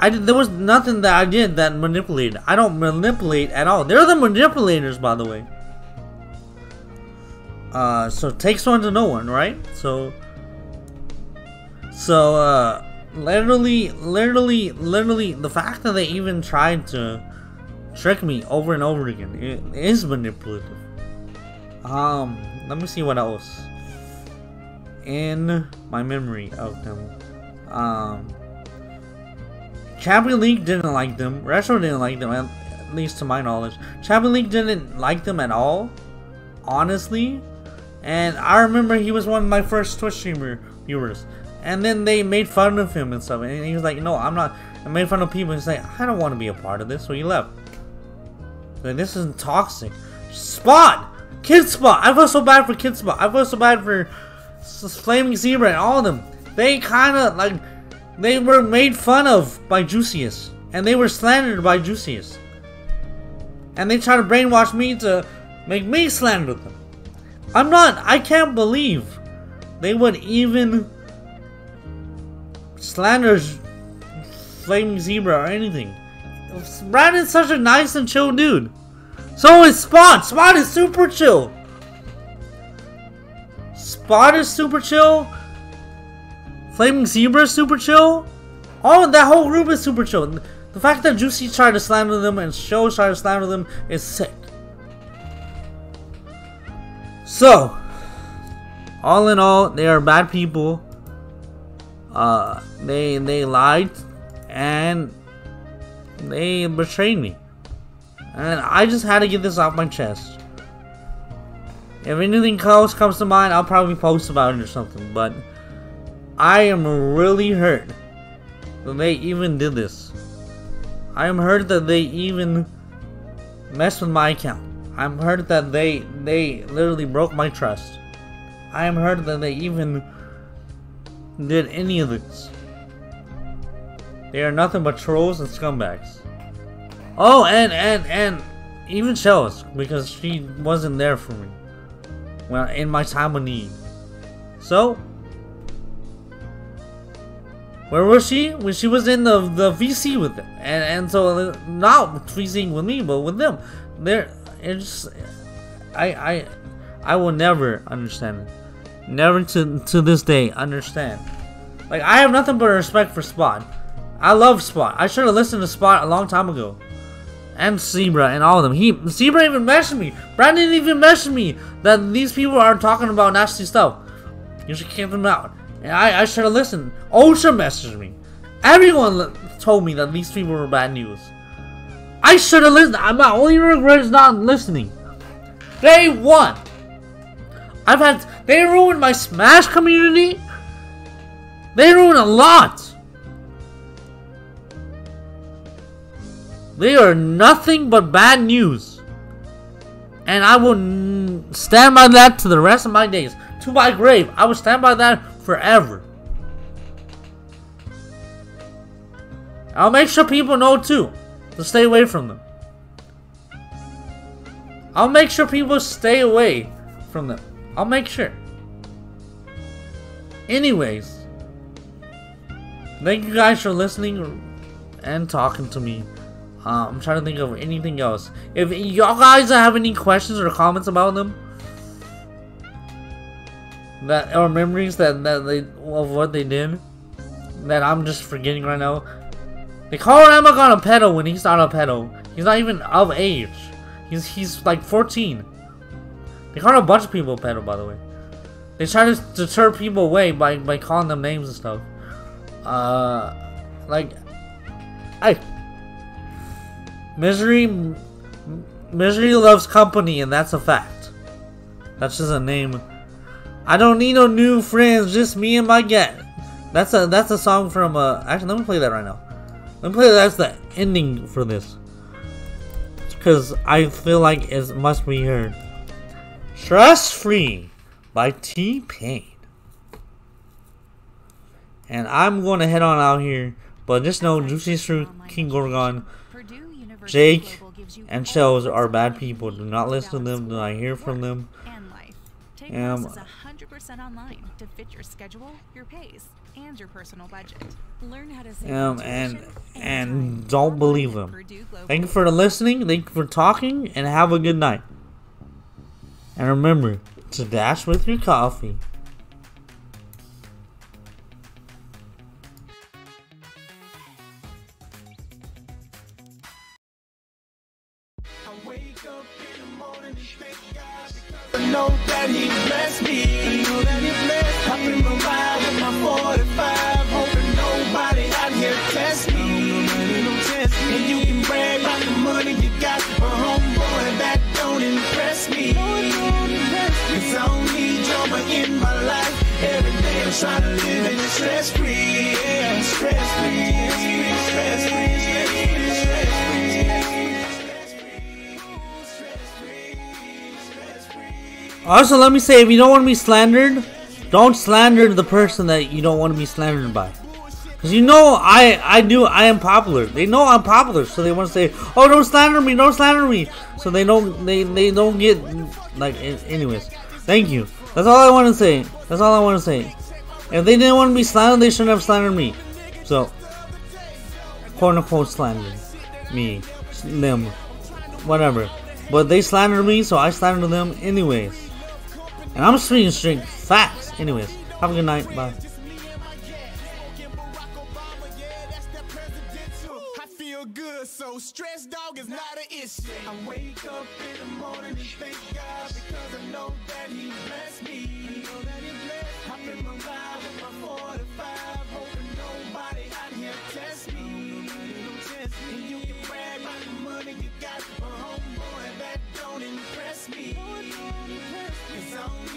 S1: I did, there was nothing that I did that manipulated. I don't manipulate at all. They're the manipulators, by the way. Uh, so takes one to know one, right? So, so uh, literally, literally, literally, the fact that they even tried to trick me over and over again it is manipulative. Um, let me see what else in my memory of them. Um, Champion League didn't like them. Retro didn't like them, at least to my knowledge. Champion League didn't like them at all, honestly. And I remember he was one of my first Twitch streamer viewers. And then they made fun of him and stuff. And he was like, no, I'm not. I made fun of people. He's like, I don't want to be a part of this. So he left. Like, this isn't toxic. Spot! Kid Spot! I feel so bad for Kid Spot. I feel so bad for Flaming Zebra and all of them. They kind of, like, they were made fun of by Juicius. And they were slandered by Juicius. And they try to brainwash me to make me slander them. I'm not, I can't believe they would even slander Flaming Zebra or anything. Brandon's such a nice and chill dude. So is Spot. Spot is super chill. Spot is super chill. Flaming Zebra is super chill. Oh, that whole group is super chill. The fact that Juicy tried to slander them and Show tried to slander them is sick. So, all in all, they are bad people uh, they they lied and they betrayed me. And I just had to get this off my chest. If anything else comes to mind, I'll probably post about it or something. But I am really hurt that they even did this. I am hurt that they even messed with my account. I'm hurt that they they literally broke my trust. I am hurt that they even did any of this. They are nothing but trolls and scumbags. Oh, and and and even Shells because she wasn't there for me. Well, in my time of need. So, where was she? When she was in the the VC with them, and and so uh, not VCing with me, but with them. There, it's I I I will never understand it. Never to to this day understand. Like I have nothing but respect for Spot. I love Spot. I should have listened to Spot a long time ago. And Zebra and all of them. He Zebra even mentioned me. Brandon even mentioned me that these people are talking about nasty stuff. You should kick them out. And I, I should have listened. Osha messaged me. Everyone told me that these people were bad news. I should have listened. My only regret is not listening. Day one. I've had. They ruined my Smash community. They ruined a lot. They are nothing but bad news. And I will stand by that to the rest of my days. To my grave. I will stand by that forever. I'll make sure people know too to stay away from them. I'll make sure people stay away from them. I'll make sure. Anyways, thank you guys for listening and talking to me. Uh, I'm trying to think of anything else. If y'all guys have any questions or comments about them, that or memories that that they of what they did that I'm just forgetting right now. They call Ramagon a pedo when he's not a pedo. He's not even of age. He's he's like 14. They call a bunch of people pedo, by the way. They try to deter people away by by calling them names and stuff. Uh, like, I misery misery loves company, and that's a fact. That's just a name I don't need no new friends, just me and my gang. That's a that's a song from uh actually let me play that right now. Let me play that's the ending for this. Cause I feel like it must be heard. Stress Free by T Pain. And I'm gonna head on out here, but just know Juicy Fruit, King Gorgon, Jake, and Shells are bad people. Do not listen to them, do not hear from them. Um, 100% online to fit your schedule, your pace, and your personal budget. Learn how to save um, and and don't believe them. Thank you for listening. Thank you for talking, and have a good night. And remember to dash with your coffee. Know that he blessed me. know that he blessed me. I've been around with my 45, hoping nobody out here test me. And you can brag about the money you got, but homeboy, that don't impress me. Cause I don't need drama in my life. Every day I'm trying to live it stress free, yeah, stress free, Also, let me say, if you don't want to be slandered, don't slander the person that you don't want to be slandered by. Because you know I I do I am popular. They know I'm popular, so they want to say, "Oh, don't slander me, don't slander me." So they don't they they don't get like. Anyways, thank you. That's all I want to say. That's all I want to say. If they didn't want to be slandered, they shouldn't have slandered me. So, quote unquote slander me, them, whatever. But they slandered me, so I slandered them anyways. And I'm speaking straight facts. Anyways, have a good night. Bye. so stress dog is not an issue. I wake up in the morning and thank God because I know that He blessed me. I know that He blessed I've been around with my 45, hoping nobody out here test me. And you can brag about the money you got, but homeboy, that don't impress me. Cause I don't need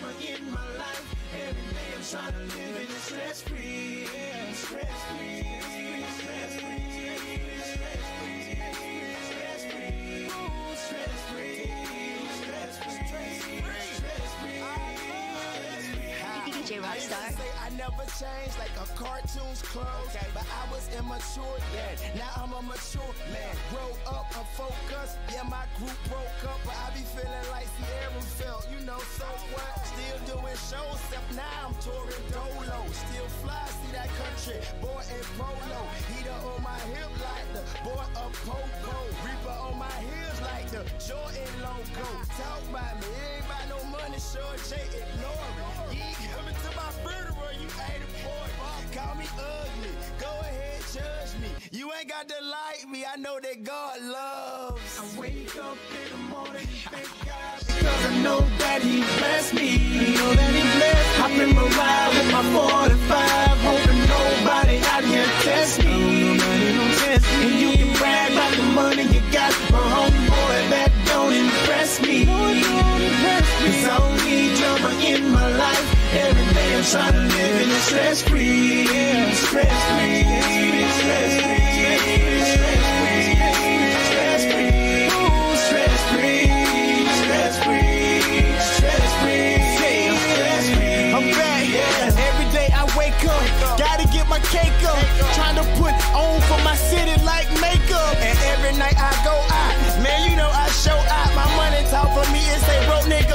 S1: drama in my life. Every day I'm trying to live in stress free. Stress free.
S2: I used to say I never changed like a cartoon's clothes, but I was immature then. Now I'm a mature man. Grow up, I'm focused. Yeah, my group broke up, but I be feeling like Sierra felt. You know, so what? Still doing shows, except now I'm touring dolo. Still fly, see that country boy in polo. Heater on my hip like the boy of Popo. Reaper on my heels like the Jordan logo. Talk about me, ain't about no money, sure J You ain't got to like me, I know that God loves. I wake up in the morning, thank God. Because I know that he blessed me. I know that he blessed me. In my ride with my 45, hoping nobody out here test me. And you can brag about the money you got, my homeboy, that don't impress me. Cause I don't need drama in my life. Every day I'm trying to live in a stress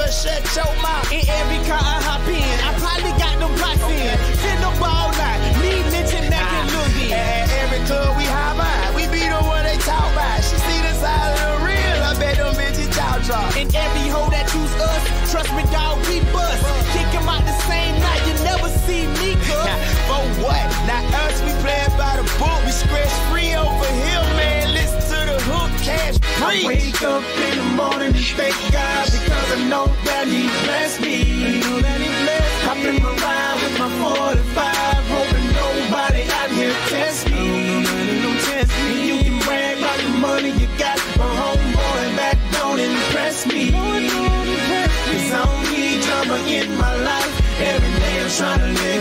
S2: bro, shut your mouth. In every car I hop in, I probably got them blocks in. Send the ball out, me mention that can look in. And every club we hop by, we be the one they talk about. She see the side of the real, I bet them bitches jaw drop. And every cash. I wake up in the morning and thank God because I know that He blessed me. I know that He blessed me. In my ride with my 45, hoping nobody out here test me. Don't test me. You can brag about the money you got, my homeboy, that don't impress me. Cause I don't need drama in my life. Every day I'm trying to live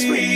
S2: Yes, we